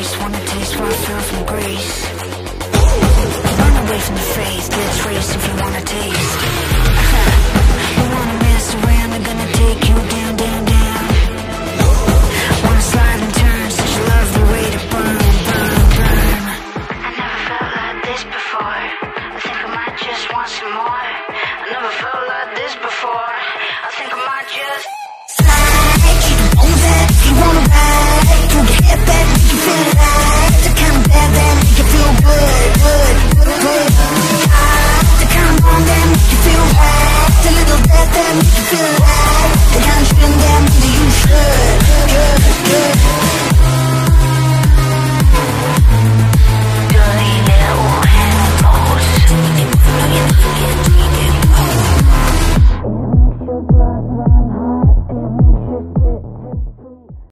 Just Wanna taste what I feel from grace Run away from the faith Let's race if you wanna taste. You wanna mess around I'm gonna take you down, down, down. Wanna slide and turn Such a lovely way to burn, burn, burn. I never felt like this before. I think I might just want some more. I never felt like this before. love, love.